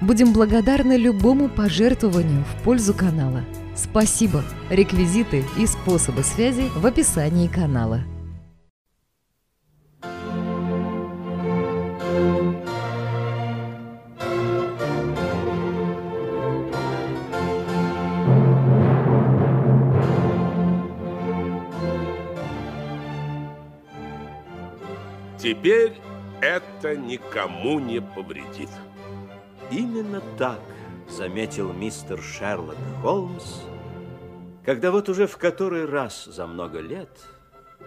Будем благодарны любому пожертвованию в пользу канала. Спасибо! Реквизиты и способы связи в описании канала. Теперь это никому не повредит. Именно так заметил мистер Шерлок Холмс, когда вот уже в который раз за много лет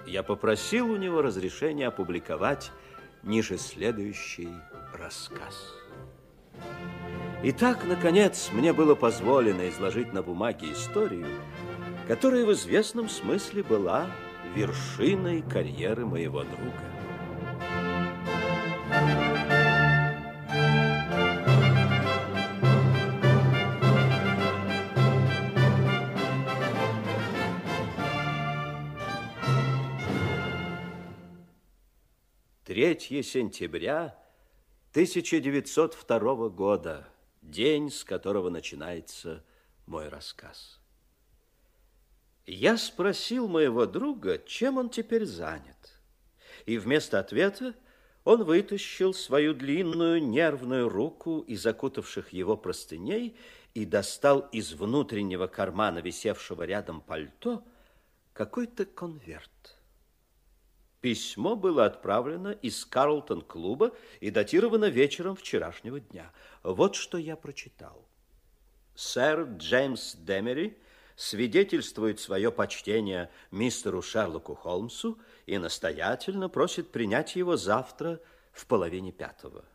я попросил у него разрешения опубликовать ниже следующий рассказ. Итак, наконец, мне было позволено изложить на бумаге историю, которая в известном смысле была вершиной карьеры моего друга. Третье сентября 1902 года, день, с которого начинается мой рассказ. Я спросил моего друга, чем он теперь занят. И вместо ответа он вытащил свою длинную нервную руку из закутавших его простыней и достал из внутреннего кармана, висевшего рядом пальто, какой-то конверт. Письмо было отправлено из Карлтон-клуба и датировано вечером вчерашнего дня. Вот что я прочитал. Сэр Джеймс Демери свидетельствует свое почтение мистеру Шерлоку Холмсу и настоятельно просит принять его завтра в половине пятого.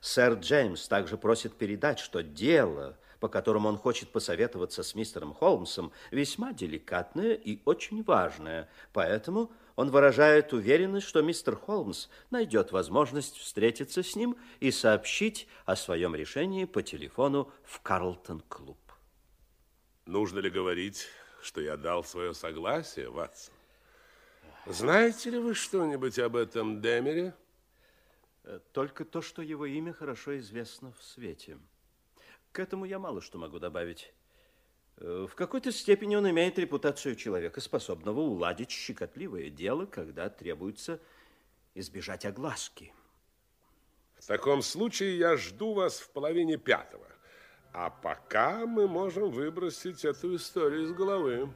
Сэр Джеймс также просит передать, что дело, по которому он хочет посоветоваться с мистером Холмсом, весьма деликатное и очень важное, поэтому он выражает уверенность, что мистер Холмс найдет возможность встретиться с ним и сообщить о своем решении по телефону в Карлтон-клуб. Нужно ли говорить, что я дал свое согласие, Ватсон? Знаете ли вы что-нибудь об этом Демере? Э, только то, что его имя хорошо известно в свете. К этому я мало что могу добавить. Э, в какой-то степени он имеет репутацию человека, способного уладить щекотливое дело, когда требуется избежать огласки. В таком случае я жду вас в половине пятого. А пока мы можем выбросить эту историю из головы.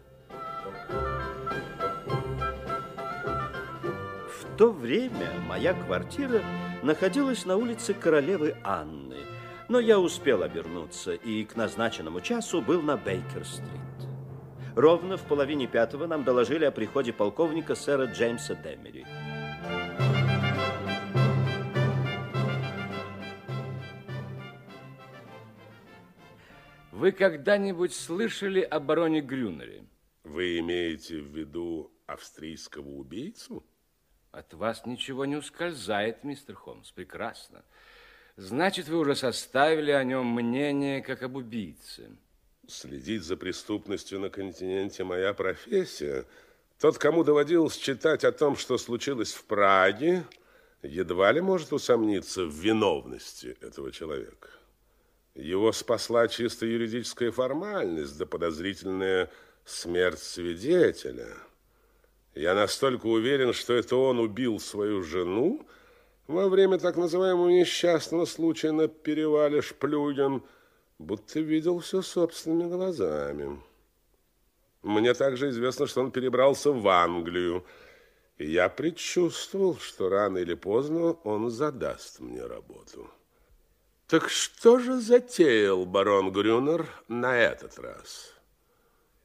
В то время моя квартира находилась на улице Королевы Анны – но я успел обернуться и к назначенному часу был на Бейкер-стрит. Ровно в половине пятого нам доложили о приходе полковника сэра Джеймса Демери. Вы когда-нибудь слышали о бароне Грюнере? Вы имеете в виду австрийского убийцу? От вас ничего не ускользает, мистер Холмс. Прекрасно. Значит, вы уже составили о нем мнение, как об убийце. Следить за преступностью на континенте моя профессия. Тот, кому доводилось читать о том, что случилось в Праге, едва ли может усомниться в виновности этого человека. Его спасла чисто юридическая формальность, да подозрительная смерть свидетеля. Я настолько уверен, что это он убил свою жену, во время так называемого несчастного случая на перевале Шплюген, будто видел все собственными глазами. Мне также известно, что он перебрался в Англию, и я предчувствовал, что рано или поздно он задаст мне работу. Так что же затеял барон Грюнер на этот раз?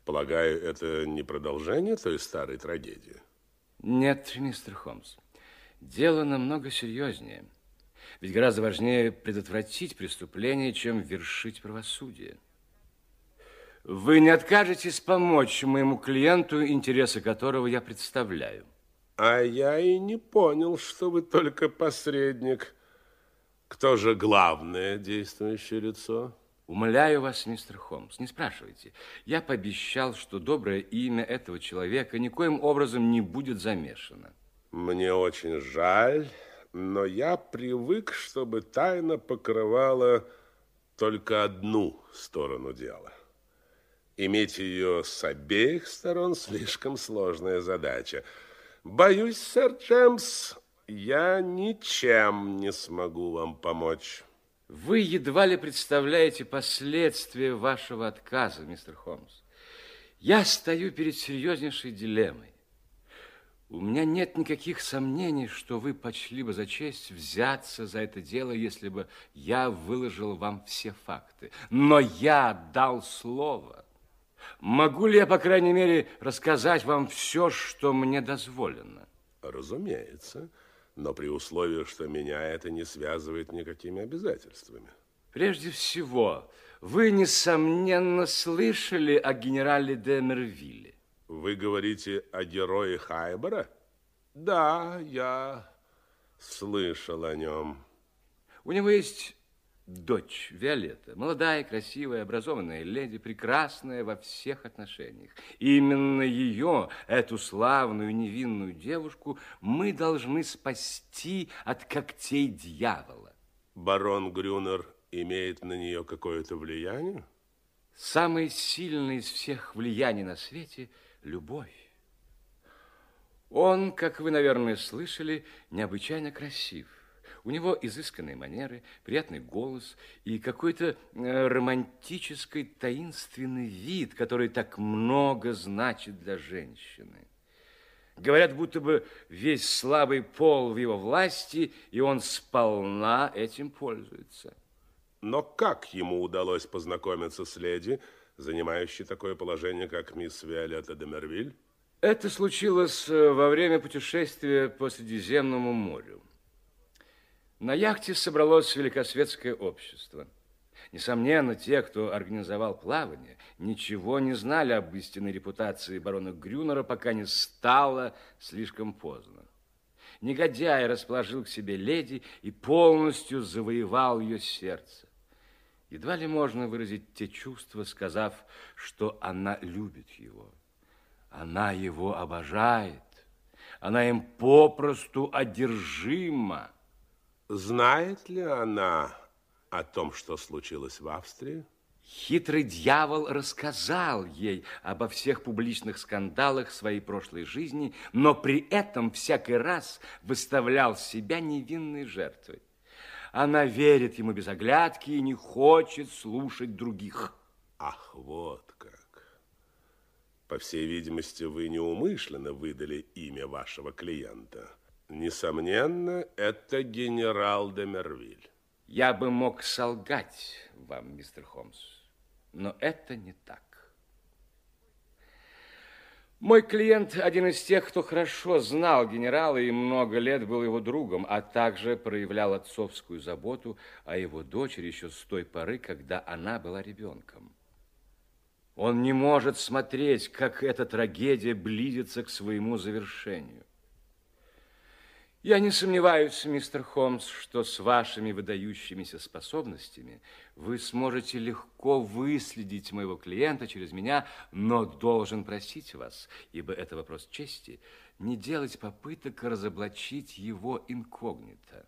Полагаю, это не продолжение той старой трагедии? Нет, мистер Холмс. Дело намного серьезнее. Ведь гораздо важнее предотвратить преступление, чем вершить правосудие. Вы не откажетесь помочь моему клиенту, интересы которого я представляю? А я и не понял, что вы только посредник. Кто же главное действующее лицо? Умоляю вас, мистер Холмс, не спрашивайте. Я пообещал, что доброе имя этого человека никоим образом не будет замешано. Мне очень жаль, но я привык, чтобы тайна покрывала только одну сторону дела. Иметь ее с обеих сторон слишком сложная задача. Боюсь, сэр Джемс, я ничем не смогу вам помочь. Вы едва ли представляете последствия вашего отказа, мистер Холмс. Я стою перед серьезнейшей дилеммой. У меня нет никаких сомнений, что вы почли бы за честь взяться за это дело, если бы я выложил вам все факты. Но я дал слово. Могу ли я, по крайней мере, рассказать вам все, что мне дозволено? Разумеется, но при условии, что меня это не связывает никакими обязательствами. Прежде всего, вы, несомненно, слышали о генерале де Мервилле. Вы говорите о герое Хайбера? Да, я слышал о нем. У него есть дочь Виолетта, молодая, красивая, образованная леди, прекрасная во всех отношениях. именно ее, эту славную невинную девушку, мы должны спасти от когтей дьявола. Барон Грюнер имеет на нее какое-то влияние? Самое сильное из всех влияний на свете – любовь. Он, как вы, наверное, слышали, необычайно красив – у него изысканные манеры, приятный голос и какой-то э, романтический таинственный вид, который так много значит для женщины. Говорят, будто бы весь слабый пол в его власти, и он сполна этим пользуется. Но как ему удалось познакомиться с леди, занимающей такое положение, как мисс Виолетта де Мервиль? Это случилось э, во время путешествия по Средиземному морю. На яхте собралось великосветское общество. Несомненно, те, кто организовал плавание, ничего не знали об истинной репутации барона Грюнера, пока не стало слишком поздно. Негодяй расположил к себе леди и полностью завоевал ее сердце. Едва ли можно выразить те чувства, сказав, что она любит его. Она его обожает. Она им попросту одержима. Знает ли она о том, что случилось в Австрии? Хитрый дьявол рассказал ей обо всех публичных скандалах своей прошлой жизни, но при этом всякий раз выставлял себя невинной жертвой. Она верит ему без оглядки и не хочет слушать других. Ах, вот как. По всей видимости, вы неумышленно выдали имя вашего клиента. Несомненно, это генерал де Мервиль. Я бы мог солгать вам, мистер Холмс, но это не так. Мой клиент один из тех, кто хорошо знал генерала и много лет был его другом, а также проявлял отцовскую заботу о его дочери еще с той поры, когда она была ребенком. Он не может смотреть, как эта трагедия близится к своему завершению. Я не сомневаюсь, мистер Холмс, что с вашими выдающимися способностями вы сможете легко выследить моего клиента через меня, но должен просить вас, ибо это вопрос чести, не делать попыток разоблачить его инкогнито.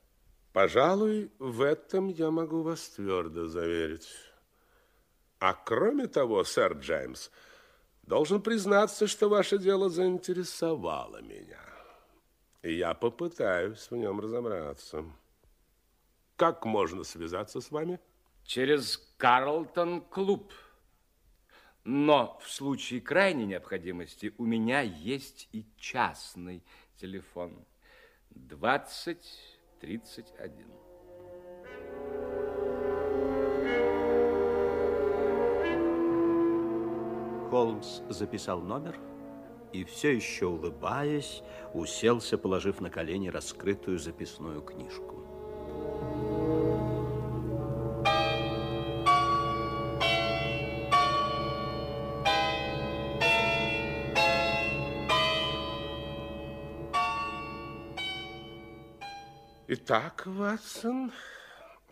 Пожалуй, в этом я могу вас твердо заверить. А кроме того, сэр Джеймс, должен признаться, что ваше дело заинтересовало меня я попытаюсь в нем разобраться. Как можно связаться с вами? Через Карлтон-клуб. Но в случае крайней необходимости у меня есть и частный телефон. 2031. Холмс записал номер и все еще улыбаясь, уселся, положив на колени раскрытую записную книжку. Итак, Ватсон,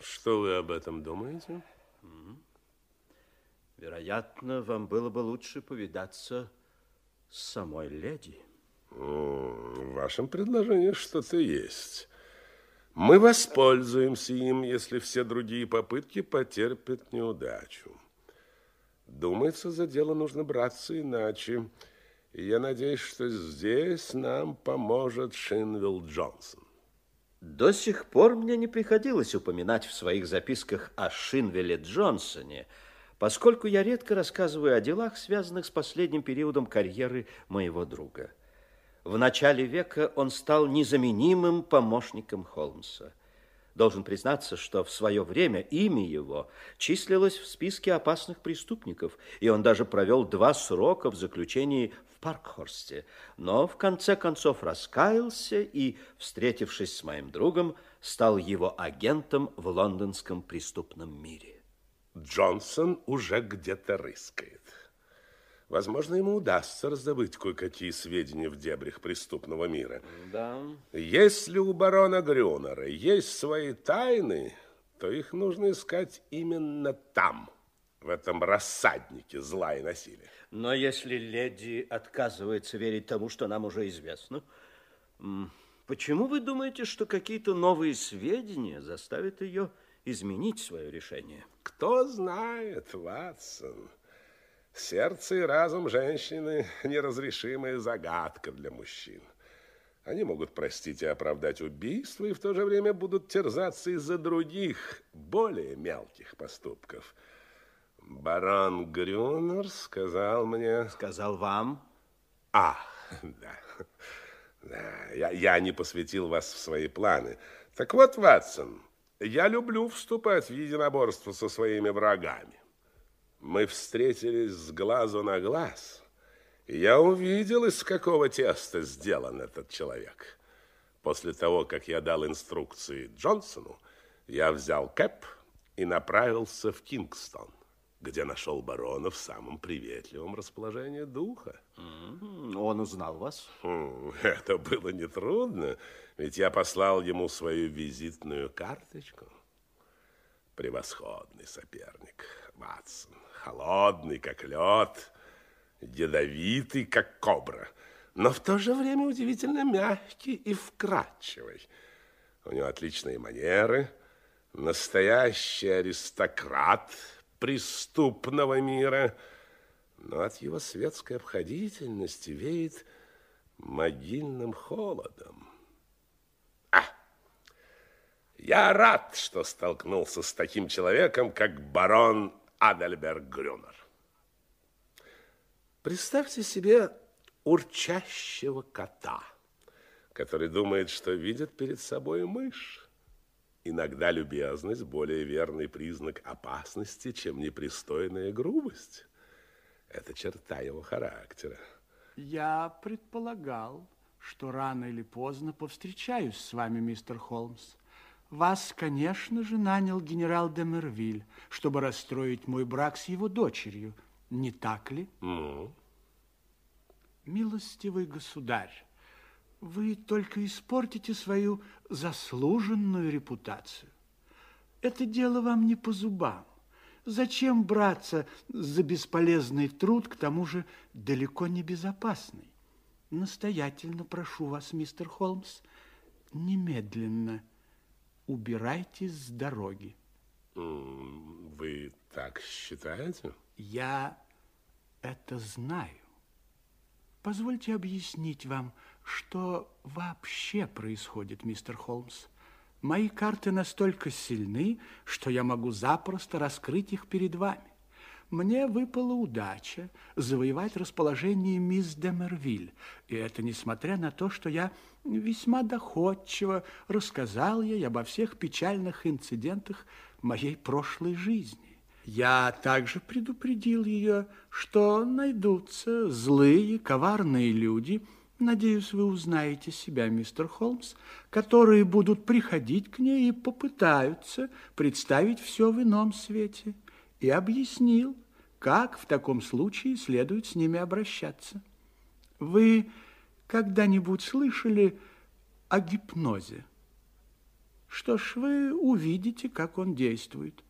что вы об этом думаете? Вероятно, вам было бы лучше повидаться с самой леди. В вашем предложении что-то есть. Мы воспользуемся им, если все другие попытки потерпят неудачу. Думается, за дело нужно браться иначе. И я надеюсь, что здесь нам поможет Шинвилл Джонсон. До сих пор мне не приходилось упоминать в своих записках о Шинвилле Джонсоне, поскольку я редко рассказываю о делах, связанных с последним периодом карьеры моего друга. В начале века он стал незаменимым помощником Холмса. Должен признаться, что в свое время имя его числилось в списке опасных преступников, и он даже провел два срока в заключении Паркхорсте, но в конце концов раскаялся и, встретившись с моим другом, стал его агентом в лондонском преступном мире. Джонсон уже где-то рыскает. Возможно, ему удастся раздобыть кое-какие сведения в дебрях преступного мира. Да. Если у барона Грюнера есть свои тайны, то их нужно искать именно там, в этом рассаднике зла и насилия. Но если леди отказывается верить тому, что нам уже известно, почему вы думаете, что какие-то новые сведения заставят ее изменить свое решение? Кто знает, Ватсон. Сердце и разум женщины – неразрешимая загадка для мужчин. Они могут простить и оправдать убийство, и в то же время будут терзаться из-за других, более мелких поступков – Барон Грюнер сказал мне... Сказал вам? А, да. Да, я, я не посвятил вас в свои планы. Так вот, Ватсон, я люблю вступать в единоборство со своими врагами. Мы встретились с глазу на глаз, я увидел, из какого теста сделан этот человек. После того, как я дал инструкции Джонсону, я взял кэп и направился в Кингстон где нашел барона в самом приветливом расположении духа. Он узнал вас? Это было нетрудно, ведь я послал ему свою визитную карточку. Превосходный соперник, Ватсон. Холодный, как лед, ядовитый, как кобра, но в то же время удивительно мягкий и вкрадчивый. У него отличные манеры, настоящий аристократ – преступного мира, но от его светской обходительности веет могильным холодом. А! Я рад, что столкнулся с таким человеком, как барон Адальберг Грюнер. Представьте себе урчащего кота, который думает, что видит перед собой мышь. Иногда любезность более верный признак опасности, чем непристойная грубость. Это черта его характера. Я предполагал, что рано или поздно повстречаюсь с вами, мистер Холмс. Вас, конечно же, нанял генерал Демервиль, чтобы расстроить мой брак с его дочерью. Не так ли? Ну? Милостивый государь, вы только испортите свою заслуженную репутацию. Это дело вам не по зубам. Зачем браться за бесполезный труд, к тому же далеко не безопасный? Настоятельно прошу вас, мистер Холмс, немедленно убирайтесь с дороги. Вы так считаете? Я это знаю. Позвольте объяснить вам, что вообще происходит, мистер Холмс? Мои карты настолько сильны, что я могу запросто раскрыть их перед вами. Мне выпала удача завоевать расположение мисс Демервиль, и это несмотря на то, что я весьма доходчиво рассказал ей обо всех печальных инцидентах моей прошлой жизни. Я также предупредил ее, что найдутся злые, коварные люди – Надеюсь, вы узнаете себя, мистер Холмс, которые будут приходить к ней и попытаются представить все в ином свете. И объяснил, как в таком случае следует с ними обращаться. Вы когда-нибудь слышали о гипнозе? Что ж, вы увидите, как он действует.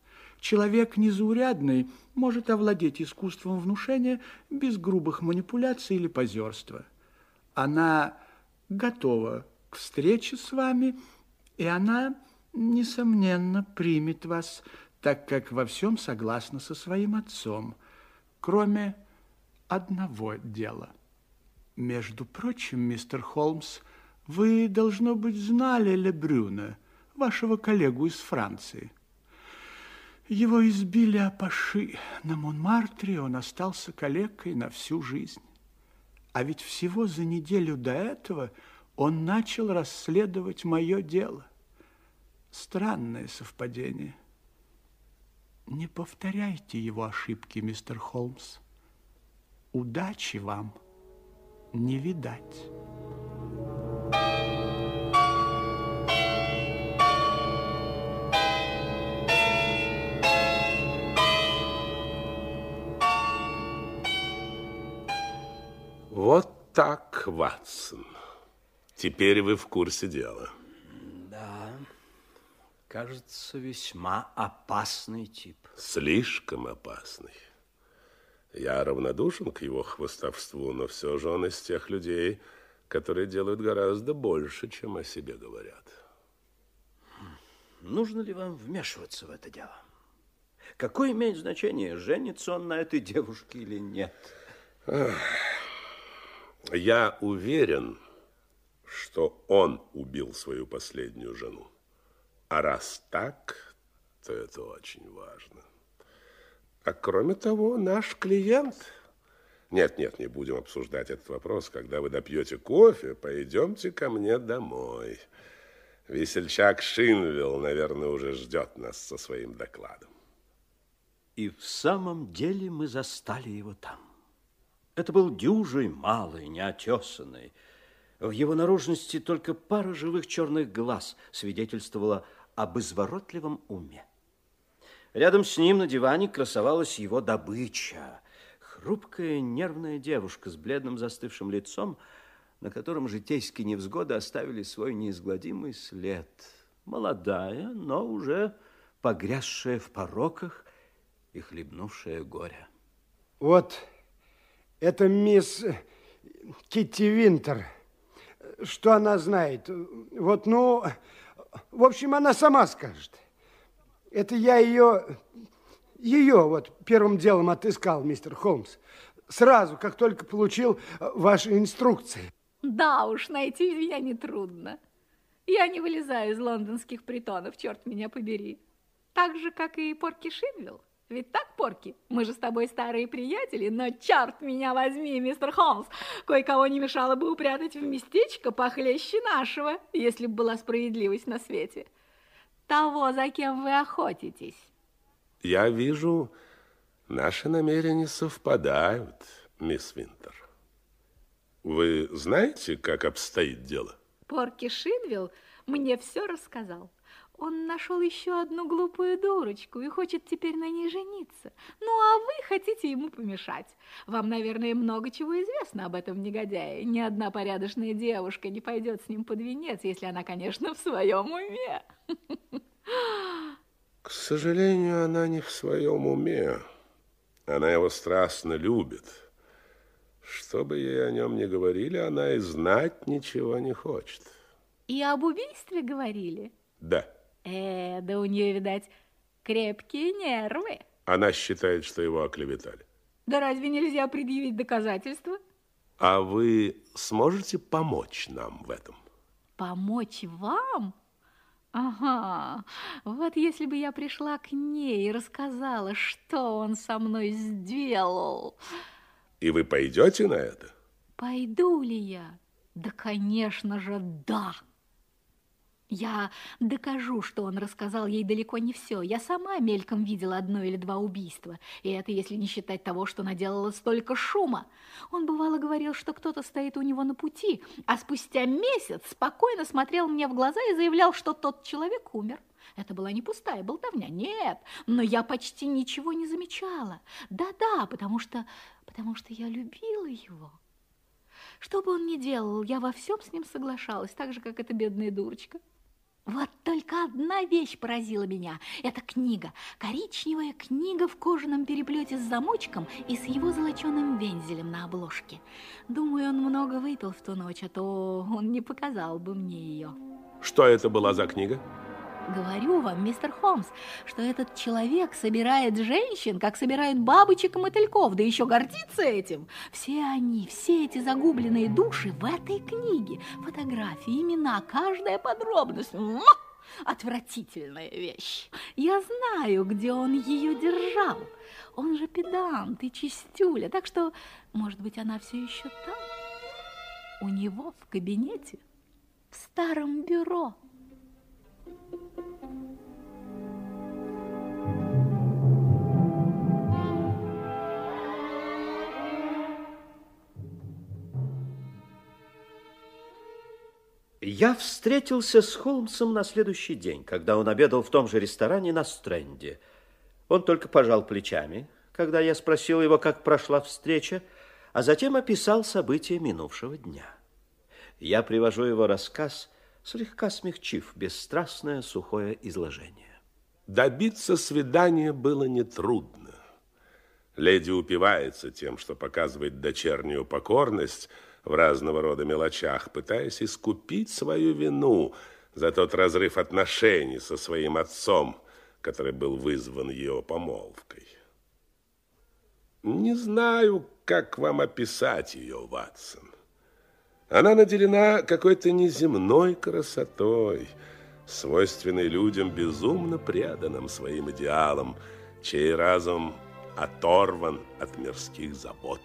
Человек незаурядный может овладеть искусством внушения без грубых манипуляций или позерства. Она готова к встрече с вами, и она, несомненно, примет вас, так как во всем согласна со своим отцом, кроме одного дела. Между прочим, мистер Холмс, вы, должно быть, знали Лебрюна, вашего коллегу из Франции. Его избили апаши. На Монмартре он остался калекой на всю жизнь. А ведь всего за неделю до этого он начал расследовать мое дело. Странное совпадение. Не повторяйте его ошибки, мистер Холмс. Удачи вам не видать. Так, Ватсон. Теперь вы в курсе дела. Да, кажется, весьма опасный тип. Слишком опасный. Я равнодушен к его хвостовству, но все же он из тех людей, которые делают гораздо больше, чем о себе говорят. Нужно ли вам вмешиваться в это дело? Какое имеет значение, женится он на этой девушке или нет? Я уверен, что он убил свою последнюю жену. А раз так, то это очень важно. А кроме того, наш клиент... Нет, нет, не будем обсуждать этот вопрос. Когда вы допьете кофе, пойдемте ко мне домой. Весельчак Шинвилл, наверное, уже ждет нас со своим докладом. И в самом деле мы застали его там. Это был дюжий, малый, неотесанный. В его наружности только пара живых черных глаз свидетельствовала об изворотливом уме. Рядом с ним на диване красовалась его добыча. Хрупкая нервная девушка с бледным застывшим лицом, на котором житейские невзгоды оставили свой неизгладимый след. Молодая, но уже погрязшая в пороках и хлебнувшая горе. Вот это мисс Китти Винтер. Что она знает? Вот, ну, в общем, она сама скажет. Это я ее, ее вот первым делом отыскал, мистер Холмс. Сразу, как только получил э, ваши инструкции. Да уж, найти меня нетрудно. Я не вылезаю из лондонских притонов, черт меня побери. Так же, как и Порки Шинвилл. Ведь так, Порки? Мы же с тобой старые приятели, но черт меня возьми, мистер Холмс, кое-кого не мешало бы упрятать в местечко похлеще нашего, если бы была справедливость на свете того, за кем вы охотитесь. Я вижу, наши намерения совпадают, мисс Винтер. Вы знаете, как обстоит дело? Порки Шинвилл мне все рассказал. Он нашел еще одну глупую дурочку и хочет теперь на ней жениться. Ну, а вы хотите ему помешать. Вам, наверное, много чего известно об этом негодяе. Ни одна порядочная девушка не пойдет с ним под венец, если она, конечно, в своем уме. К сожалению, она не в своем уме. Она его страстно любит. Что бы ей о нем ни говорили, она и знать ничего не хочет. И об убийстве говорили? Да. Э, да у нее, видать, крепкие нервы. Она считает, что его оклеветали. Да разве нельзя предъявить доказательства? А вы сможете помочь нам в этом? Помочь вам? Ага, вот если бы я пришла к ней и рассказала, что он со мной сделал. И вы пойдете на это? Пойду ли я? Да, конечно же, да. Я докажу, что он рассказал ей далеко не все. Я сама мельком видела одно или два убийства. И это если не считать того, что наделала столько шума. Он бывало говорил, что кто-то стоит у него на пути, а спустя месяц спокойно смотрел мне в глаза и заявлял, что тот человек умер. Это была не пустая болтовня, нет, но я почти ничего не замечала. Да-да, потому что, потому что я любила его. Что бы он ни делал, я во всем с ним соглашалась, так же, как эта бедная дурочка. Вот только одна вещь поразила меня. Это книга. Коричневая книга в кожаном переплете с замочком и с его золоченым вензелем на обложке. Думаю, он много выпил в ту ночь, а то он не показал бы мне ее. Что это была за книга? Говорю вам, мистер Холмс, что этот человек собирает женщин, как собирают бабочек и мотыльков, да еще гордится этим. Все они, все эти загубленные души в этой книге. Фотографии, имена, каждая подробность. Отвратительная вещь. Я знаю, где он ее держал. Он же педант и чистюля, так что, может быть, она все еще там, у него в кабинете, в старом бюро. Я встретился с Холмсом на следующий день, когда он обедал в том же ресторане на Стрэнде. Он только пожал плечами, когда я спросил его, как прошла встреча, а затем описал события минувшего дня. Я привожу его рассказ, слегка смягчив бесстрастное сухое изложение. Добиться свидания было нетрудно. Леди упивается тем, что показывает дочернюю покорность – в разного рода мелочах, пытаясь искупить свою вину за тот разрыв отношений со своим отцом, который был вызван ее помолвкой. Не знаю, как вам описать ее, Ватсон. Она наделена какой-то неземной красотой, свойственной людям, безумно преданным своим идеалам, чей разум оторван от мирских забот.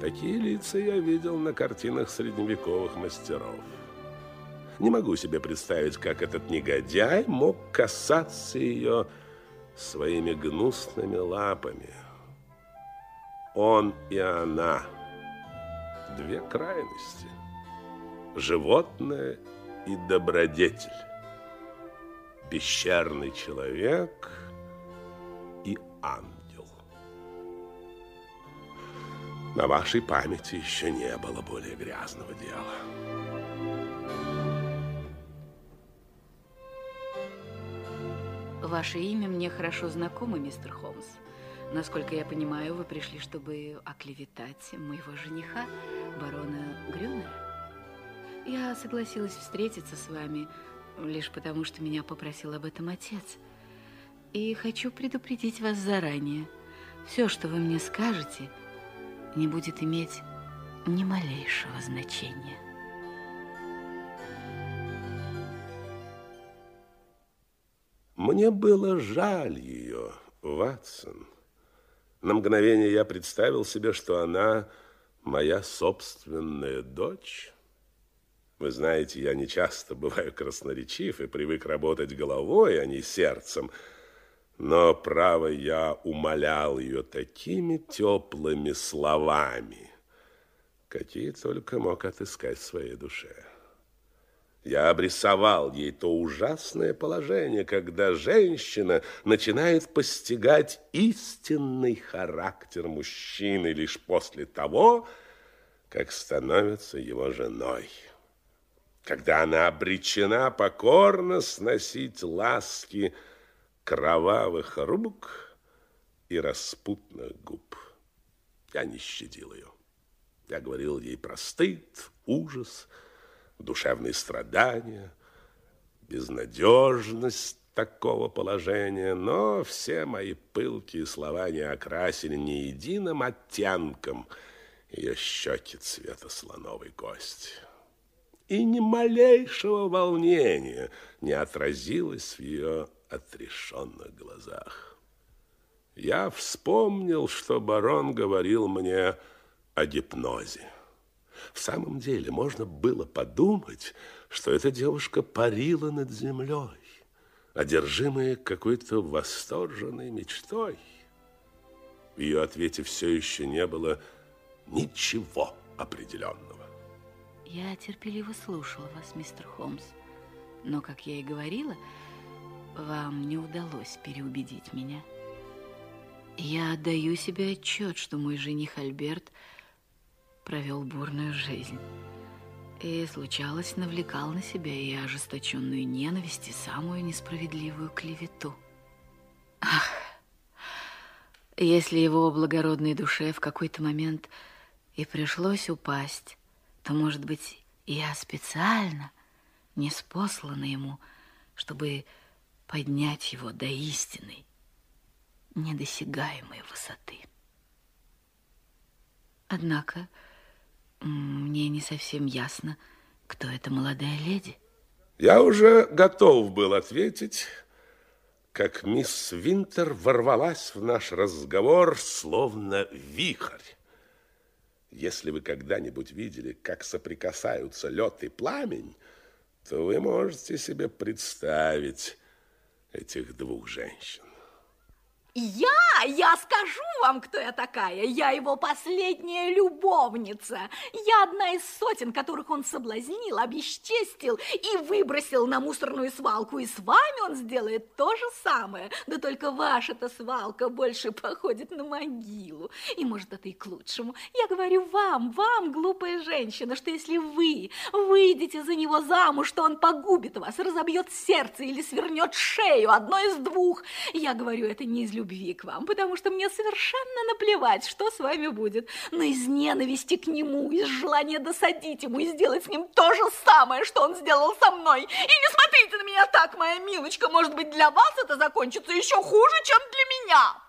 Такие лица я видел на картинах средневековых мастеров. Не могу себе представить, как этот негодяй мог касаться ее своими гнусными лапами. Он и она – две крайности. Животное и добродетель. Пещерный человек и ангел. На вашей памяти еще не было более грязного дела. Ваше имя мне хорошо знакомо, мистер Холмс. Насколько я понимаю, вы пришли, чтобы оклеветать моего жениха, барона Грюнера. Я согласилась встретиться с вами лишь потому, что меня попросил об этом отец. И хочу предупредить вас заранее. Все, что вы мне скажете, не будет иметь ни малейшего значения. Мне было жаль ее, Ватсон. На мгновение я представил себе, что она моя собственная дочь. Вы знаете, я не часто бываю красноречив и привык работать головой, а не сердцем – но, право, я умолял ее такими теплыми словами, какие только мог отыскать в своей душе. Я обрисовал ей то ужасное положение, когда женщина начинает постигать истинный характер мужчины лишь после того, как становится его женой. Когда она обречена покорно сносить ласки, кровавых рук и распутных губ. Я не щадил ее. Я говорил ей про стыд, ужас, душевные страдания, безнадежность такого положения, но все мои пылкие слова не окрасили ни единым оттенком ее щеки цвета слоновой кости. И ни малейшего волнения не отразилось в ее отрешенных глазах. Я вспомнил, что барон говорил мне о гипнозе. В самом деле, можно было подумать, что эта девушка парила над землей, одержимая какой-то восторженной мечтой. В ее ответе все еще не было ничего определенного. Я терпеливо слушала вас, мистер Холмс. Но, как я и говорила, вам не удалось переубедить меня. Я отдаю себе отчет, что мой жених Альберт провел бурную жизнь. И, случалось, навлекал на себя и ожесточенную ненависть, и самую несправедливую клевету. Ах, если его благородной душе в какой-то момент и пришлось упасть, то, может быть, я специально не спослана ему, чтобы поднять его до истинной, недосягаемой высоты. Однако мне не совсем ясно, кто эта молодая леди. Я уже готов был ответить, как мисс Винтер ворвалась в наш разговор, словно вихрь. Если вы когда-нибудь видели, как соприкасаются лед и пламень, то вы можете себе представить этих двух женщин. Я? Я скажу вам, кто я такая. Я его последняя любовница. Я одна из сотен, которых он соблазнил, обесчестил и выбросил на мусорную свалку. И с вами он сделает то же самое. Да только ваша-то свалка больше походит на могилу. И, может, это и к лучшему. Я говорю вам, вам, глупая женщина, что если вы выйдете за него замуж, то он погубит вас, разобьет сердце или свернет шею, одно из двух. Я говорю это не из любви любви к вам, потому что мне совершенно наплевать, что с вами будет, но из ненависти к нему, из желания досадить ему и сделать с ним то же самое, что он сделал со мной. И не смотрите на меня так, моя милочка, может быть, для вас это закончится еще хуже, чем для меня.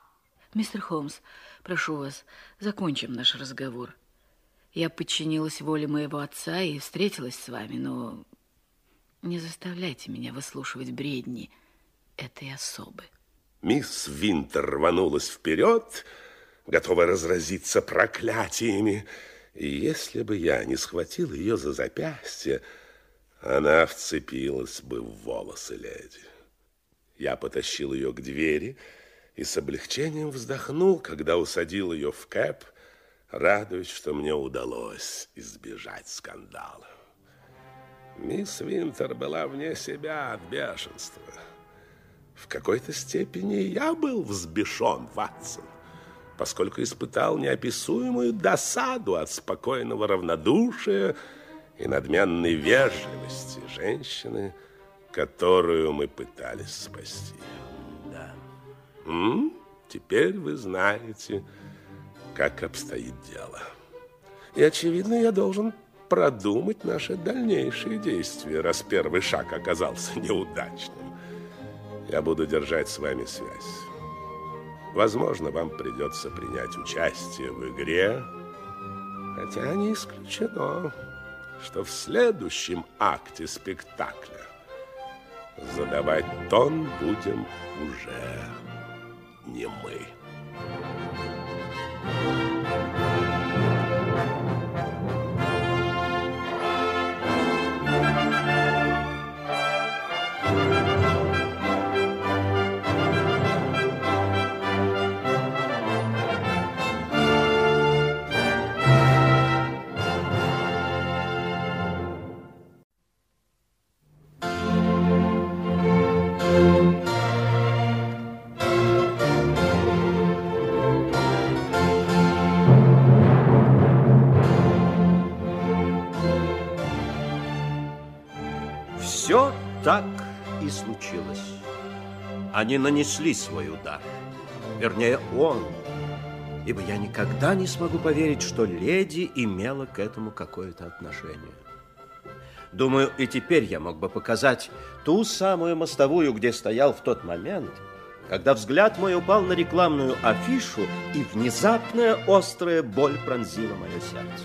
Мистер Холмс, прошу вас, закончим наш разговор. Я подчинилась воле моего отца и встретилась с вами, но не заставляйте меня выслушивать бредни этой особы. Мисс Винтер рванулась вперед, готовая разразиться проклятиями. И если бы я не схватил ее за запястье, она вцепилась бы в волосы леди. Я потащил ее к двери и с облегчением вздохнул, когда усадил ее в кэп, радуясь, что мне удалось избежать скандала. Мисс Винтер была вне себя от бешенства. В какой-то степени я был взбешен, Ватсон, поскольку испытал неописуемую досаду от спокойного равнодушия и надменной вежливости женщины, которую мы пытались спасти. Да. М? Теперь вы знаете, как обстоит дело. И, очевидно, я должен продумать наши дальнейшие действия, раз первый шаг оказался неудачным. Я буду держать с вами связь. Возможно, вам придется принять участие в игре, хотя не исключено, что в следующем акте спектакля задавать тон будем уже не мы. Так Они нанесли свой удар. Вернее, он. Ибо я никогда не смогу поверить, что леди имела к этому какое-то отношение. Думаю, и теперь я мог бы показать ту самую мостовую, где стоял в тот момент, когда взгляд мой упал на рекламную афишу, и внезапная острая боль пронзила мое сердце.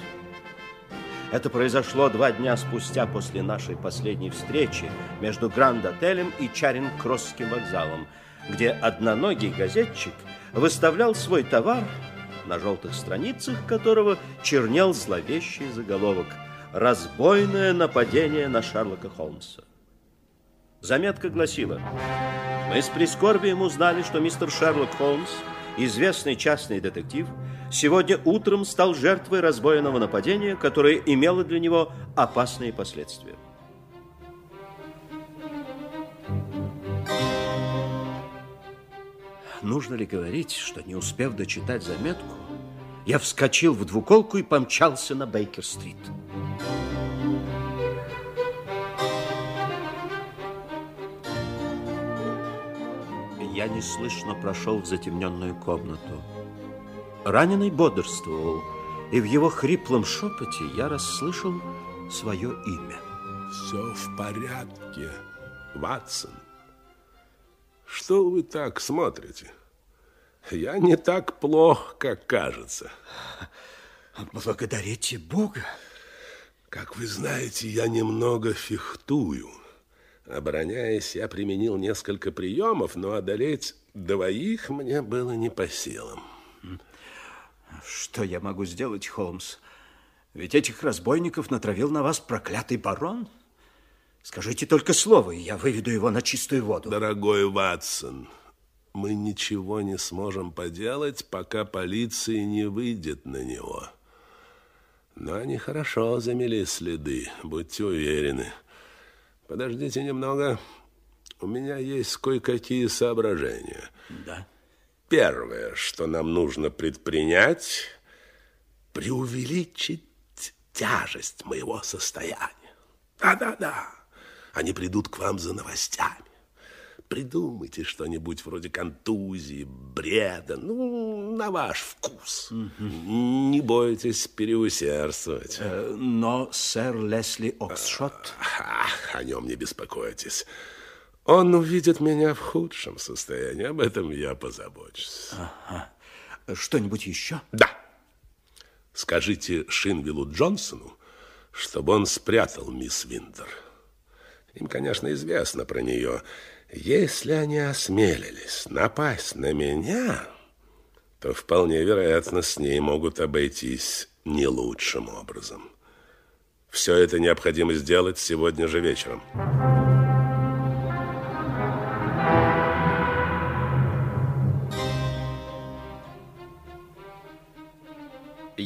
Это произошло два дня спустя после нашей последней встречи между Гранд-отелем и Чаринг-Кроссским вокзалом, где одноногий газетчик выставлял свой товар, на желтых страницах которого чернел зловещий заголовок «Разбойное нападение на Шерлока Холмса». Заметка гласила, мы с прискорбием узнали, что мистер Шерлок Холмс, известный частный детектив, сегодня утром стал жертвой разбойного нападения, которое имело для него опасные последствия. Нужно ли говорить, что не успев дочитать заметку, я вскочил в двуколку и помчался на Бейкер-стрит. Я неслышно прошел в затемненную комнату. Раненый бодрствовал, и в его хриплом шепоте я расслышал свое имя. Все в порядке, Ватсон. Что вы так смотрите? Я не так плох, как кажется. Благодарите Бога. Как вы знаете, я немного фехтую. Обороняясь, я применил несколько приемов, но одолеть двоих мне было не по силам. Что я могу сделать, Холмс? Ведь этих разбойников натравил на вас проклятый барон. Скажите только слово, и я выведу его на чистую воду. Дорогой Ватсон, мы ничего не сможем поделать, пока полиция не выйдет на него. Но они хорошо замели следы, будьте уверены. Подождите немного. У меня есть кое-какие соображения. Да. Первое, что нам нужно предпринять, преувеличить тяжесть моего состояния. Да-да-да. Они придут к вам за новостями. Придумайте что-нибудь вроде контузии, бреда, ну, на ваш вкус. Не бойтесь переусердствовать. Э, но сэр Лесли Оксшот... О нем не беспокойтесь. Он увидит меня в худшем состоянии. Об этом я позабочусь. Ага. Что-нибудь еще? Да. Скажите Шинвиллу Джонсону, чтобы он спрятал мисс Винтер. Им, конечно, известно про нее. Если они осмелились напасть на меня, то вполне вероятно, с ней могут обойтись не лучшим образом. Все это необходимо сделать сегодня же вечером.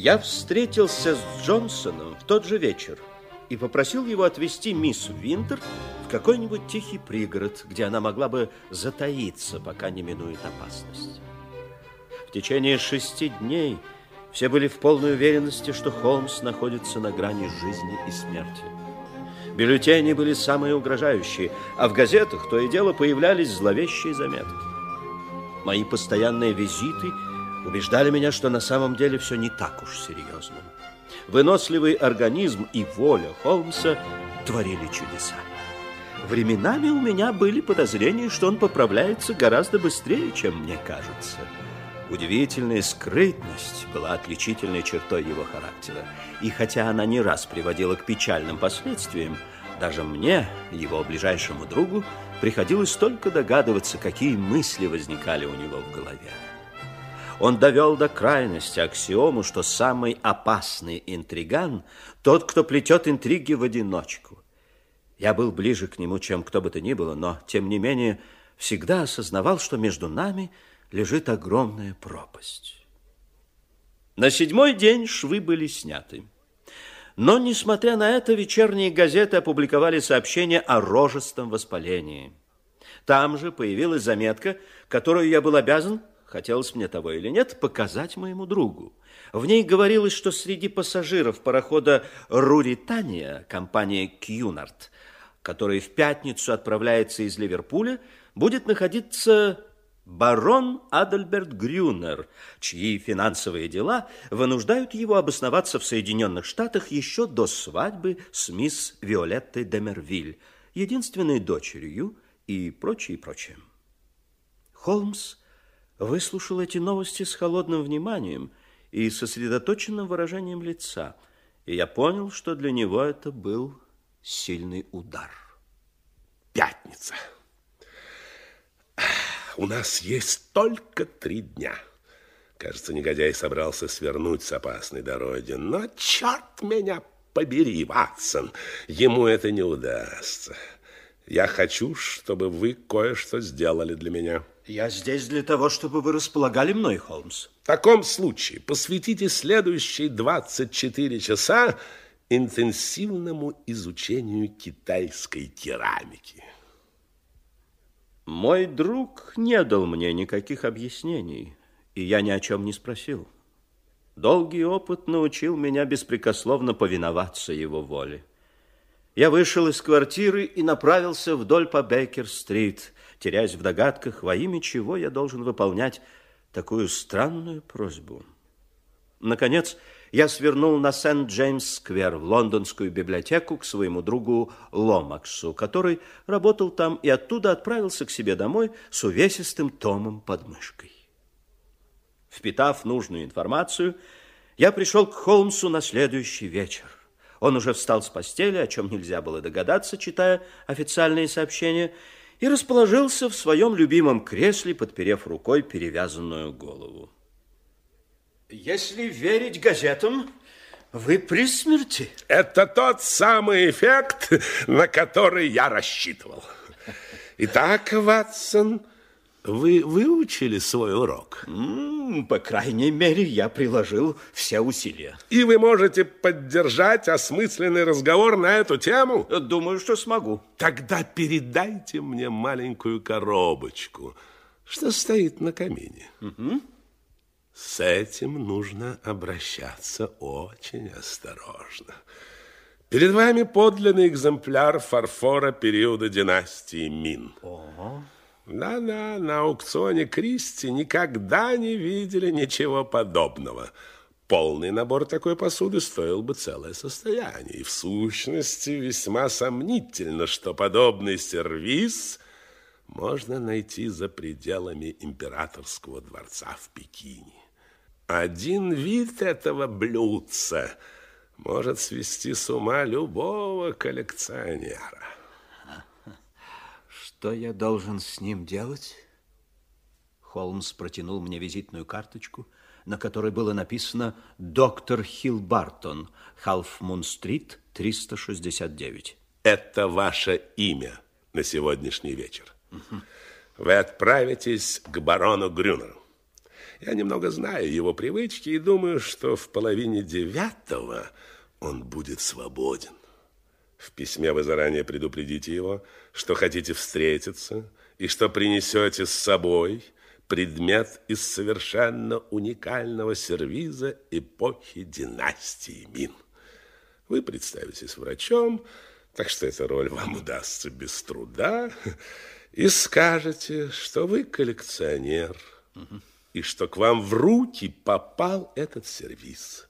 Я встретился с Джонсоном в тот же вечер и попросил его отвезти мисс Винтер в какой-нибудь тихий пригород, где она могла бы затаиться, пока не минует опасность. В течение шести дней все были в полной уверенности, что Холмс находится на грани жизни и смерти. Бюллетени были самые угрожающие, а в газетах то и дело появлялись зловещие заметки. Мои постоянные визиты убеждали меня, что на самом деле все не так уж серьезно. Выносливый организм и воля Холмса творили чудеса. Временами у меня были подозрения, что он поправляется гораздо быстрее, чем мне кажется. Удивительная скрытность была отличительной чертой его характера. И хотя она не раз приводила к печальным последствиям, даже мне, его ближайшему другу, приходилось только догадываться, какие мысли возникали у него в голове. Он довел до крайности аксиому, что самый опасный интриган – тот, кто плетет интриги в одиночку. Я был ближе к нему, чем кто бы то ни было, но, тем не менее, всегда осознавал, что между нами лежит огромная пропасть. На седьмой день швы были сняты. Но, несмотря на это, вечерние газеты опубликовали сообщение о рожестом воспалении. Там же появилась заметка, которую я был обязан хотелось мне того или нет, показать моему другу. В ней говорилось, что среди пассажиров парохода «Руритания» компания «Кьюнард», который в пятницу отправляется из Ливерпуля, будет находиться барон Адальберт Грюнер, чьи финансовые дела вынуждают его обосноваться в Соединенных Штатах еще до свадьбы с мисс Виолеттой де Мервиль, единственной дочерью и прочее, прочее. Холмс выслушал эти новости с холодным вниманием и сосредоточенным выражением лица, и я понял, что для него это был сильный удар. Пятница. У нас есть только три дня. Кажется, негодяй собрался свернуть с опасной дороги, но черт меня побери, Ватсон, ему это не удастся. Я хочу, чтобы вы кое-что сделали для меня. Я здесь для того, чтобы вы располагали мной, Холмс. В таком случае посвятите следующие 24 часа интенсивному изучению китайской керамики. Мой друг не дал мне никаких объяснений, и я ни о чем не спросил. Долгий опыт научил меня беспрекословно повиноваться его воле. Я вышел из квартиры и направился вдоль по Бейкер-стрит, теряясь в догадках, во имя чего я должен выполнять такую странную просьбу. Наконец, я свернул на Сент-Джеймс-сквер в лондонскую библиотеку к своему другу Ломаксу, который работал там и оттуда отправился к себе домой с увесистым томом под мышкой. Впитав нужную информацию, я пришел к Холмсу на следующий вечер. Он уже встал с постели, о чем нельзя было догадаться, читая официальные сообщения, и расположился в своем любимом кресле, подперев рукой перевязанную голову. Если верить газетам, вы при смерти. Это тот самый эффект, на который я рассчитывал. Итак, Ватсон, вы выучили свой урок? По крайней мере, я приложил все усилия. И вы можете поддержать осмысленный разговор на эту тему? Думаю, что смогу. Тогда передайте мне маленькую коробочку, что стоит на камине. Угу. С этим нужно обращаться очень осторожно. Перед вами подлинный экземпляр фарфора периода династии Мин. Ого. Да-да, на аукционе Кристи никогда не видели ничего подобного. Полный набор такой посуды стоил бы целое состояние. И в сущности весьма сомнительно, что подобный сервиз можно найти за пределами императорского дворца в Пекине. Один вид этого блюдца может свести с ума любого коллекционера. Что я должен с ним делать? Холмс протянул мне визитную карточку, на которой было написано «Доктор Хилл Бартон, Халфмун-стрит, 369». Это ваше имя на сегодняшний вечер. Вы отправитесь к барону Грюнеру. Я немного знаю его привычки и думаю, что в половине девятого он будет свободен. В письме вы заранее предупредите его, что хотите встретиться и что принесете с собой предмет из совершенно уникального сервиза эпохи династии Мин. Вы представитесь врачом, так что эта роль вам удастся без труда, и скажете, что вы коллекционер. Угу и что к вам в руки попал этот сервиз.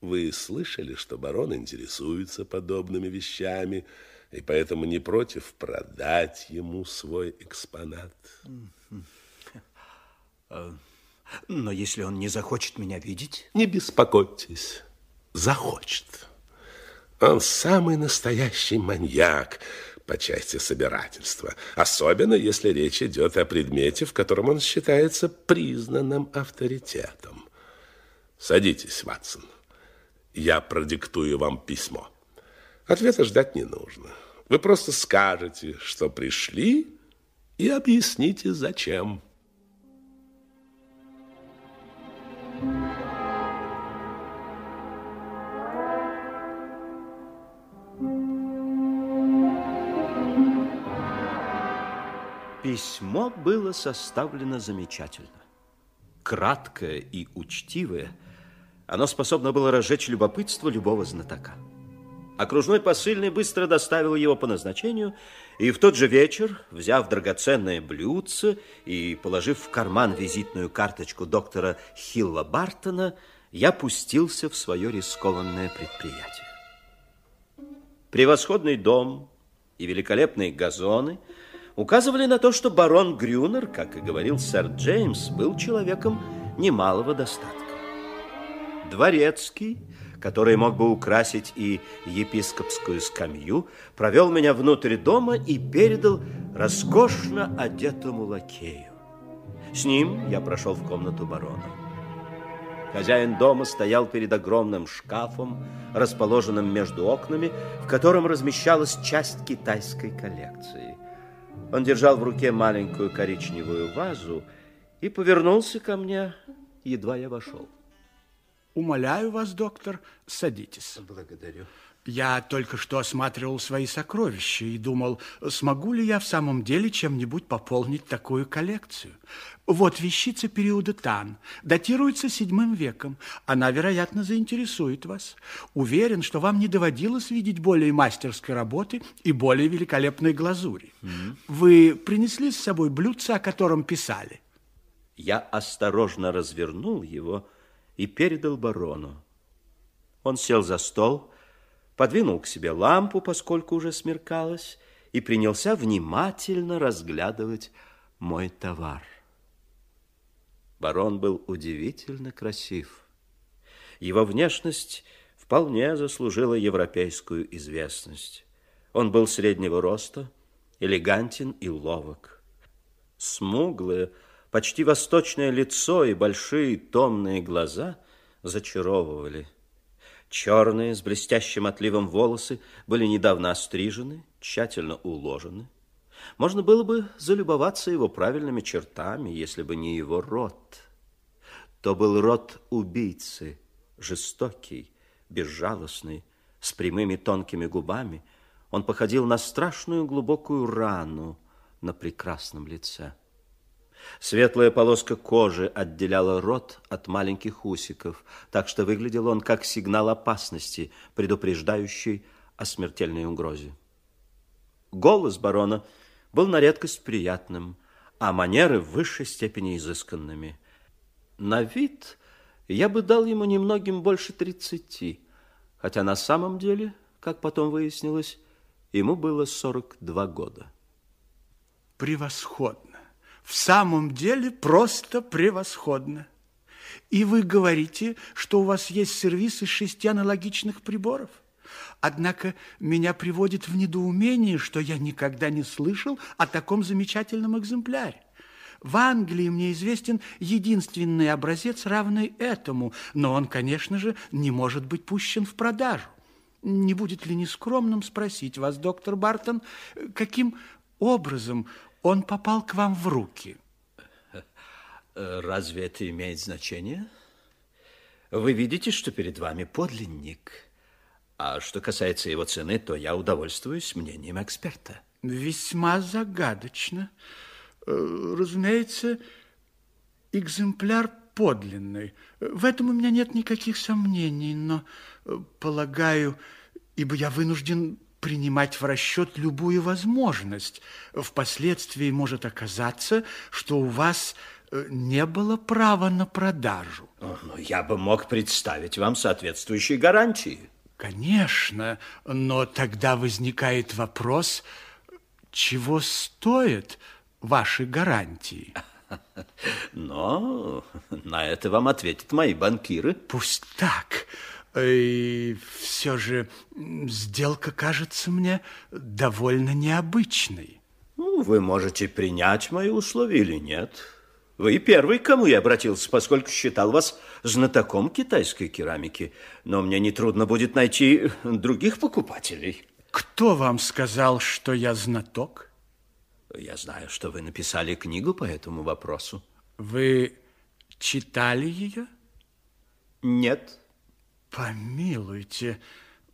Вы слышали, что барон интересуется подобными вещами, и поэтому не против продать ему свой экспонат? Но если он не захочет меня видеть? Не беспокойтесь, захочет. Он самый настоящий маньяк, по части собирательства, особенно если речь идет о предмете, в котором он считается признанным авторитетом. Садитесь, Ватсон. Я продиктую вам письмо. Ответа ждать не нужно. Вы просто скажете, что пришли, и объясните, зачем. Письмо было составлено замечательно. Краткое и учтивое, оно способно было разжечь любопытство любого знатока. Окружной посыльный быстро доставил его по назначению, и в тот же вечер, взяв драгоценное блюдце и положив в карман визитную карточку доктора Хилла Бартона, я пустился в свое рискованное предприятие. Превосходный дом и великолепные газоны – указывали на то, что барон Грюнер, как и говорил сэр Джеймс, был человеком немалого достатка. Дворецкий, который мог бы украсить и епископскую скамью, провел меня внутрь дома и передал роскошно одетому лакею. С ним я прошел в комнату барона. Хозяин дома стоял перед огромным шкафом, расположенным между окнами, в котором размещалась часть китайской коллекции. Он держал в руке маленькую коричневую вазу и повернулся ко мне, едва я вошел. Умоляю вас, доктор, садитесь. Благодарю. Я только что осматривал свои сокровища и думал, смогу ли я в самом деле чем-нибудь пополнить такую коллекцию. Вот вещица периода Тан, датируется седьмым веком. Она, вероятно, заинтересует вас. Уверен, что вам не доводилось видеть более мастерской работы и более великолепной глазури. Mm -hmm. Вы принесли с собой блюдце, о котором писали? Я осторожно развернул его и передал барону. Он сел за стол подвинул к себе лампу, поскольку уже смеркалось, и принялся внимательно разглядывать мой товар. Барон был удивительно красив. Его внешность вполне заслужила европейскую известность. Он был среднего роста, элегантен и ловок. Смуглое, почти восточное лицо и большие томные глаза зачаровывали – Черные, с блестящим отливом волосы были недавно острижены, тщательно уложены. Можно было бы залюбоваться его правильными чертами, если бы не его рот. То был рот убийцы, жестокий, безжалостный, с прямыми тонкими губами. Он походил на страшную глубокую рану на прекрасном лице. Светлая полоска кожи отделяла рот от маленьких усиков, так что выглядел он как сигнал опасности, предупреждающий о смертельной угрозе. Голос барона был на редкость приятным, а манеры в высшей степени изысканными. На вид я бы дал ему немногим больше тридцати, хотя на самом деле, как потом выяснилось, ему было сорок два года. Превосходно в самом деле просто превосходно. И вы говорите, что у вас есть сервис из шести аналогичных приборов? Однако меня приводит в недоумение, что я никогда не слышал о таком замечательном экземпляре. В Англии мне известен единственный образец, равный этому, но он, конечно же, не может быть пущен в продажу. Не будет ли нескромным спросить вас, доктор Бартон, каким образом он попал к вам в руки. Разве это имеет значение? Вы видите, что перед вами подлинник. А что касается его цены, то я удовольствуюсь мнением эксперта. Весьма загадочно. Э, разумеется, экземпляр подлинный. В этом у меня нет никаких сомнений, но, э, полагаю, ибо я вынужден принимать в расчет любую возможность. Впоследствии может оказаться, что у вас э, не было права на продажу. Но ну, я бы мог представить вам соответствующие гарантии. Конечно, но тогда возникает вопрос, чего стоят ваши гарантии? Но на это вам ответят мои банкиры. Пусть так. И все же сделка кажется мне довольно необычной. Ну, вы можете принять мои условия или нет. Вы первый, к кому я обратился, поскольку считал вас знатоком китайской керамики. Но мне нетрудно будет найти других покупателей. Кто вам сказал, что я знаток? Я знаю, что вы написали книгу по этому вопросу. Вы читали ее? Нет. Помилуйте,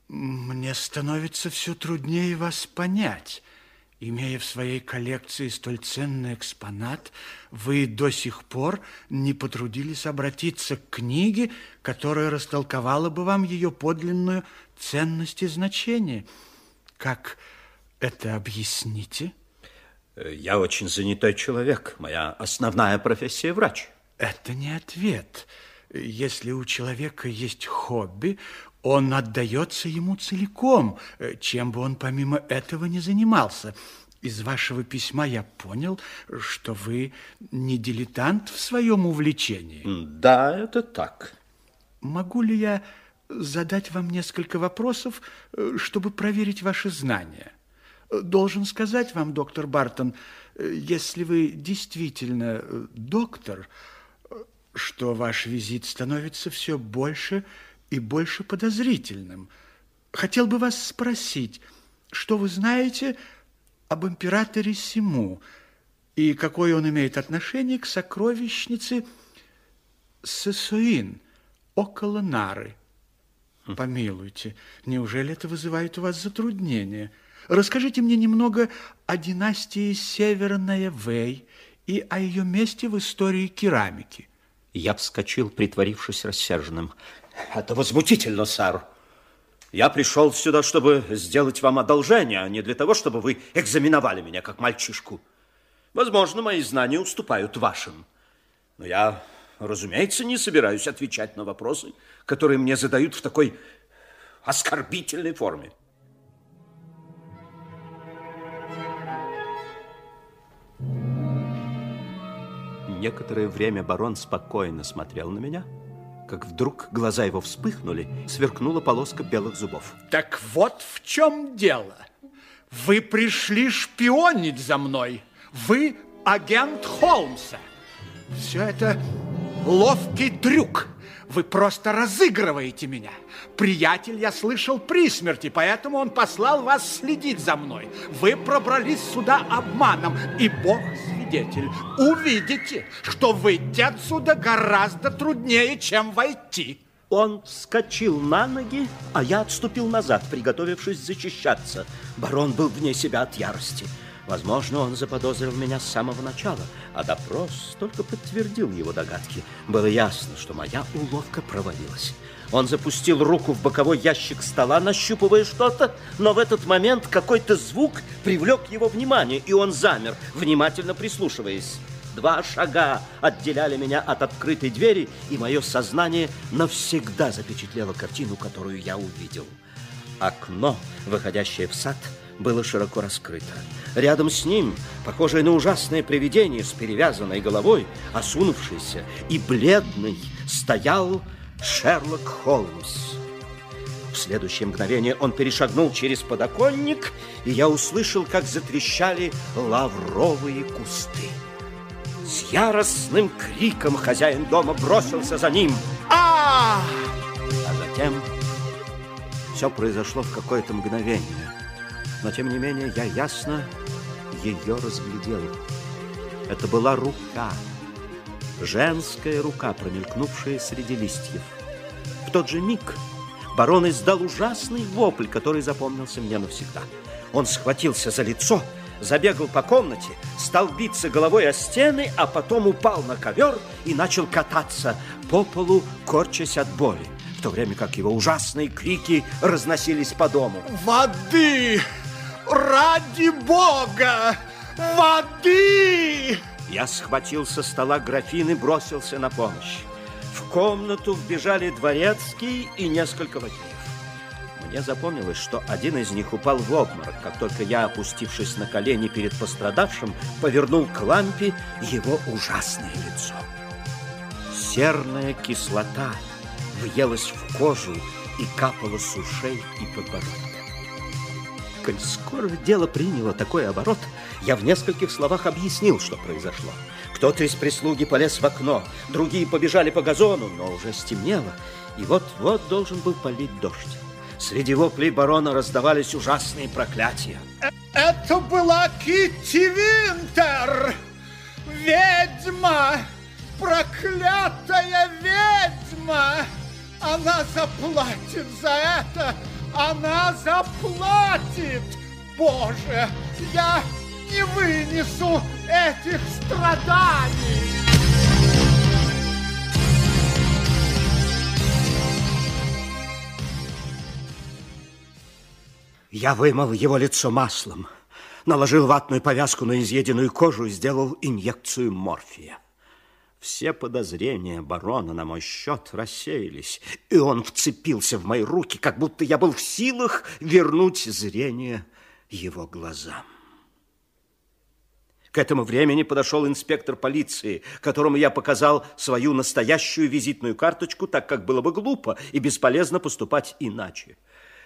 мне становится все труднее вас понять. Имея в своей коллекции столь ценный экспонат, вы до сих пор не потрудились обратиться к книге, которая растолковала бы вам ее подлинную ценность и значение. Как это объясните? Я очень занятой человек. Моя основная профессия – врач. Это не ответ. Если у человека есть хобби, он отдается ему целиком, э, чем бы он помимо этого не занимался. Из вашего письма я понял, что вы не дилетант в своем увлечении. Да, это так. Могу ли я задать вам несколько вопросов, э, чтобы проверить ваши знания? Должен сказать вам, доктор Бартон, э, если вы действительно доктор, что ваш визит становится все больше и больше подозрительным. Хотел бы вас спросить, что вы знаете об императоре Симу и какое он имеет отношение к сокровищнице Сесуин около Нары? Помилуйте, неужели это вызывает у вас затруднения? Расскажите мне немного о династии Северная Вэй и о ее месте в истории керамики. Я вскочил, притворившись рассерженным. Это возмутительно, сэр. Я пришел сюда, чтобы сделать вам одолжение, а не для того, чтобы вы экзаменовали меня как мальчишку. Возможно, мои знания уступают вашим. Но я, разумеется, не собираюсь отвечать на вопросы, которые мне задают в такой оскорбительной форме. Некоторое время барон спокойно смотрел на меня, как вдруг глаза его вспыхнули, сверкнула полоска белых зубов. Так вот в чем дело. Вы пришли шпионить за мной. Вы агент Холмса. Все это ловкий трюк. Вы просто разыгрываете меня. Приятель, я слышал, при смерти, поэтому он послал вас следить за мной. Вы пробрались сюда обманом, и Бог свидетель. Увидите, что выйти отсюда гораздо труднее, чем войти. Он вскочил на ноги, а я отступил назад, приготовившись защищаться. Барон был вне себя от ярости. Возможно, он заподозрил меня с самого начала, а допрос только подтвердил его догадки. Было ясно, что моя уловка провалилась. Он запустил руку в боковой ящик стола, нащупывая что-то, но в этот момент какой-то звук привлек его внимание, и он замер, внимательно прислушиваясь. Два шага отделяли меня от открытой двери, и мое сознание навсегда запечатлело картину, которую я увидел. Окно, выходящее в сад, было широко раскрыто. Рядом с ним, похожее на ужасное привидение с перевязанной головой, осунувшийся и бледный, стоял Шерлок Холмс. В следующее мгновение он перешагнул через подоконник, и я услышал, как затрещали лавровые кусты. С яростным криком хозяин дома бросился за ним. А! А затем все произошло в какое-то мгновение. Но, тем не менее, я ясно ее разглядел. Это была рука, женская рука, промелькнувшая среди листьев. В тот же миг барон издал ужасный вопль, который запомнился мне навсегда. Он схватился за лицо, забегал по комнате, стал биться головой о стены, а потом упал на ковер и начал кататься по полу, корчась от боли, в то время как его ужасные крики разносились по дому. Воды! Ради бога! Воды! Я схватил со стола графин и бросился на помощь. В комнату вбежали дворецкий и несколько лакеев. Мне запомнилось, что один из них упал в обморок, как только я, опустившись на колени перед пострадавшим, повернул к лампе его ужасное лицо. Серная кислота въелась в кожу и капала с ушей и подбородка. Коль скоро дело приняло такой оборот, я в нескольких словах объяснил, что произошло. Кто-то из прислуги полез в окно, другие побежали по газону, но уже стемнело, и вот-вот должен был полить дождь. Среди воплей барона раздавались ужасные проклятия. Это была Китти Винтер! Ведьма! Проклятая ведьма! Она заплатит за это! Она заплатит! Боже, я не вынесу этих страданий! Я вымыл его лицо маслом, наложил ватную повязку на изъеденную кожу и сделал инъекцию морфия. Все подозрения барона на мой счет рассеялись, и он вцепился в мои руки, как будто я был в силах вернуть зрение его глазам. К этому времени подошел инспектор полиции, которому я показал свою настоящую визитную карточку, так как было бы глупо и бесполезно поступать иначе.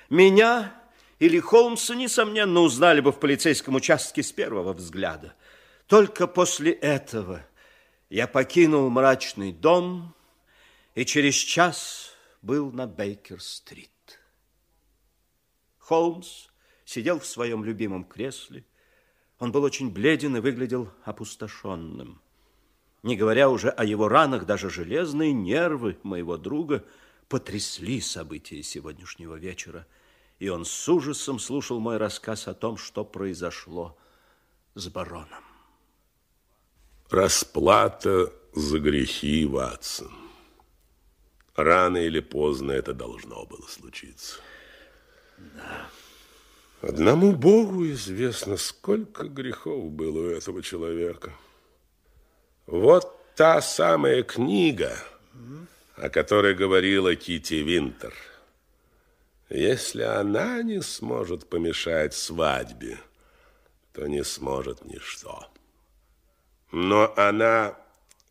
Меня или Холмса, несомненно, узнали бы в полицейском участке с первого взгляда. Только после этого я покинул мрачный дом и через час был на Бейкер-стрит. Холмс сидел в своем любимом кресле, он был очень бледен и выглядел опустошенным. Не говоря уже о его ранах, даже железные нервы моего друга потрясли события сегодняшнего вечера, и он с ужасом слушал мой рассказ о том, что произошло с бароном. Расплата за грехи, Ватсон. Рано или поздно это должно было случиться. Да. Одному Богу известно, сколько грехов было у этого человека. Вот та самая книга, о которой говорила Кити Винтер. Если она не сможет помешать свадьбе, то не сможет ничто. Но она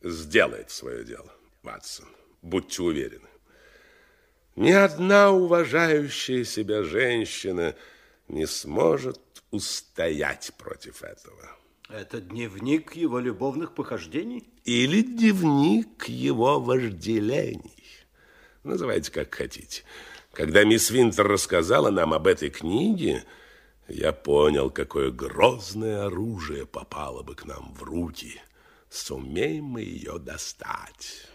сделает свое дело, Ватсон. Будьте уверены. Ни одна уважающая себя женщина не сможет устоять против этого. Это дневник его любовных похождений? Или дневник его вожделений. Называйте как хотите. Когда мисс Винтер рассказала нам об этой книге, я понял, какое грозное оружие попало бы к нам в руки. Сумеем мы ее достать.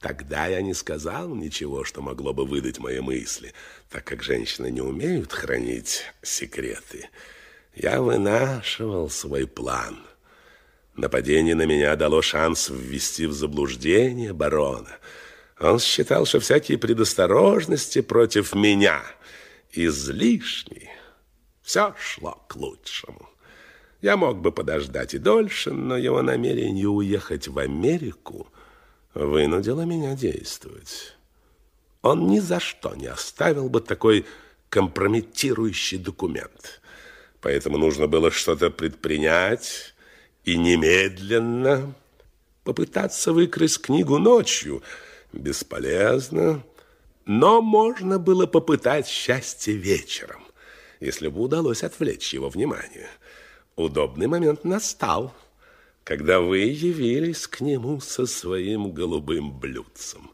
Тогда я не сказал ничего, что могло бы выдать мои мысли, так как женщины не умеют хранить секреты. Я вынашивал свой план. Нападение на меня дало шанс ввести в заблуждение барона. Он считал, что всякие предосторожности против меня излишни. Все шло к лучшему. Я мог бы подождать и дольше, но его намерение уехать в Америку – вынудила меня действовать. Он ни за что не оставил бы такой компрометирующий документ. Поэтому нужно было что-то предпринять и немедленно попытаться выкрасть книгу ночью. Бесполезно, но можно было попытать счастье вечером, если бы удалось отвлечь его внимание. Удобный момент настал когда вы явились к нему со своим голубым блюдцем.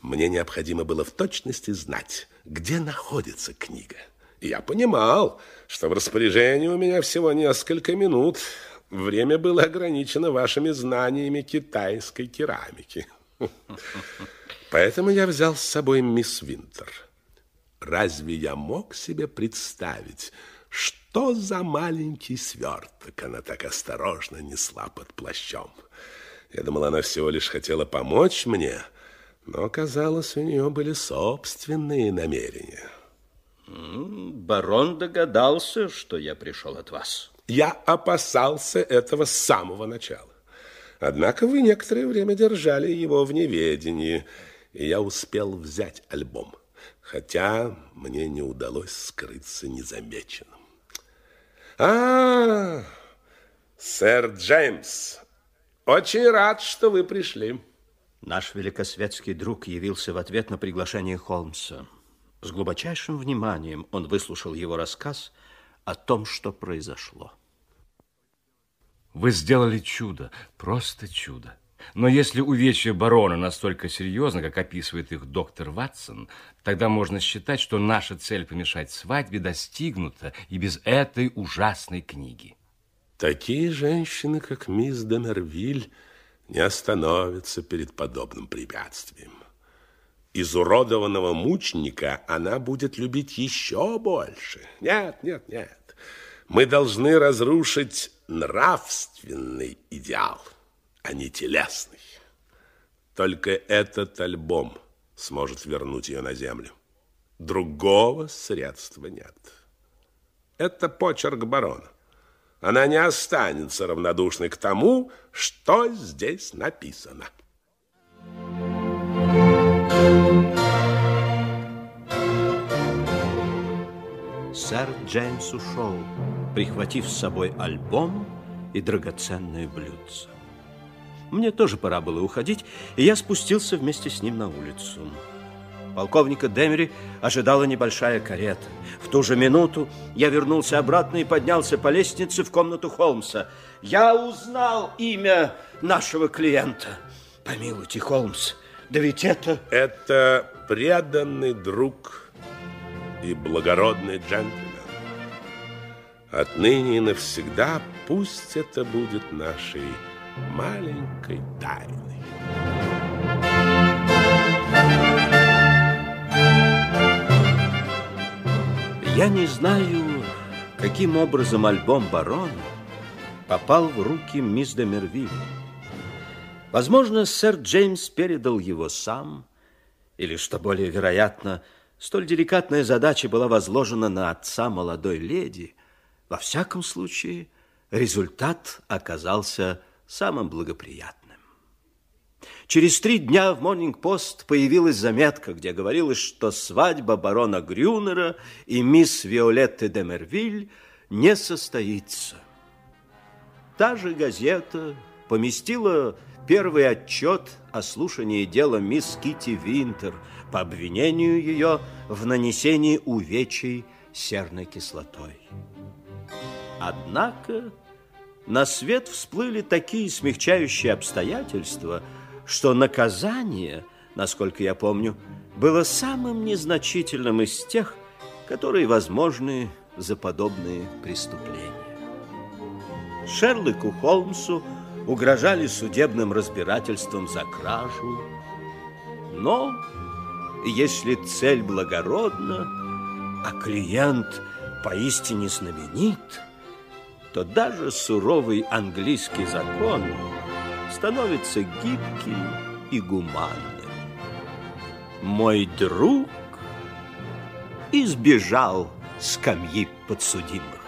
Мне необходимо было в точности знать, где находится книга. я понимал, что в распоряжении у меня всего несколько минут. Время было ограничено вашими знаниями китайской керамики. Поэтому я взял с собой мисс Винтер. Разве я мог себе представить, что за маленький сверток она так осторожно несла под плащом? Я думал, она всего лишь хотела помочь мне, но, казалось, у нее были собственные намерения. Барон догадался, что я пришел от вас. Я опасался этого с самого начала. Однако вы некоторое время держали его в неведении, и я успел взять альбом, хотя мне не удалось скрыться незамеченным. А, сэр Джеймс, очень рад, что вы пришли. Наш великосветский друг явился в ответ на приглашение Холмса. С глубочайшим вниманием он выслушал его рассказ о том, что произошло. Вы сделали чудо, просто чудо. Но если увечья барона настолько серьезно, как описывает их доктор Ватсон, тогда можно считать, что наша цель помешать свадьбе достигнута и без этой ужасной книги. Такие женщины, как мисс Демервиль, не остановятся перед подобным препятствием. Изуродованного мученика она будет любить еще больше. Нет, нет, нет. Мы должны разрушить нравственный идеал а не телесный. Только этот альбом сможет вернуть ее на землю. Другого средства нет. Это почерк барона. Она не останется равнодушной к тому, что здесь написано. Сэр Джеймс ушел, прихватив с собой альбом и драгоценное блюдце. Мне тоже пора было уходить, и я спустился вместе с ним на улицу. Полковника Демери ожидала небольшая карета. В ту же минуту я вернулся обратно и поднялся по лестнице в комнату Холмса. Я узнал имя нашего клиента. Помилуйте, Холмс, да ведь это... Это преданный друг и благородный джентльмен. Отныне и навсегда пусть это будет нашей маленькой тайны. Я не знаю, каким образом альбом «Барон» попал в руки мисс де Мервиль. Возможно, сэр Джеймс передал его сам, или, что более вероятно, столь деликатная задача была возложена на отца молодой леди. Во всяком случае, результат оказался самым благоприятным. Через три дня в Morning-Post появилась заметка, где говорилось, что свадьба барона Грюнера и мисс Виолетты де Мервиль не состоится. Та же газета поместила первый отчет о слушании дела мисс Кити Винтер по обвинению ее в нанесении увечий серной кислотой. Однако на свет всплыли такие смягчающие обстоятельства – что наказание, насколько я помню, было самым незначительным из тех, которые возможны за подобные преступления. Шерлоку Холмсу угрожали судебным разбирательством за кражу, но если цель благородна, а клиент поистине знаменит, то даже суровый английский закон – становится гибким и гуманным. Мой друг избежал скамьи подсудимых.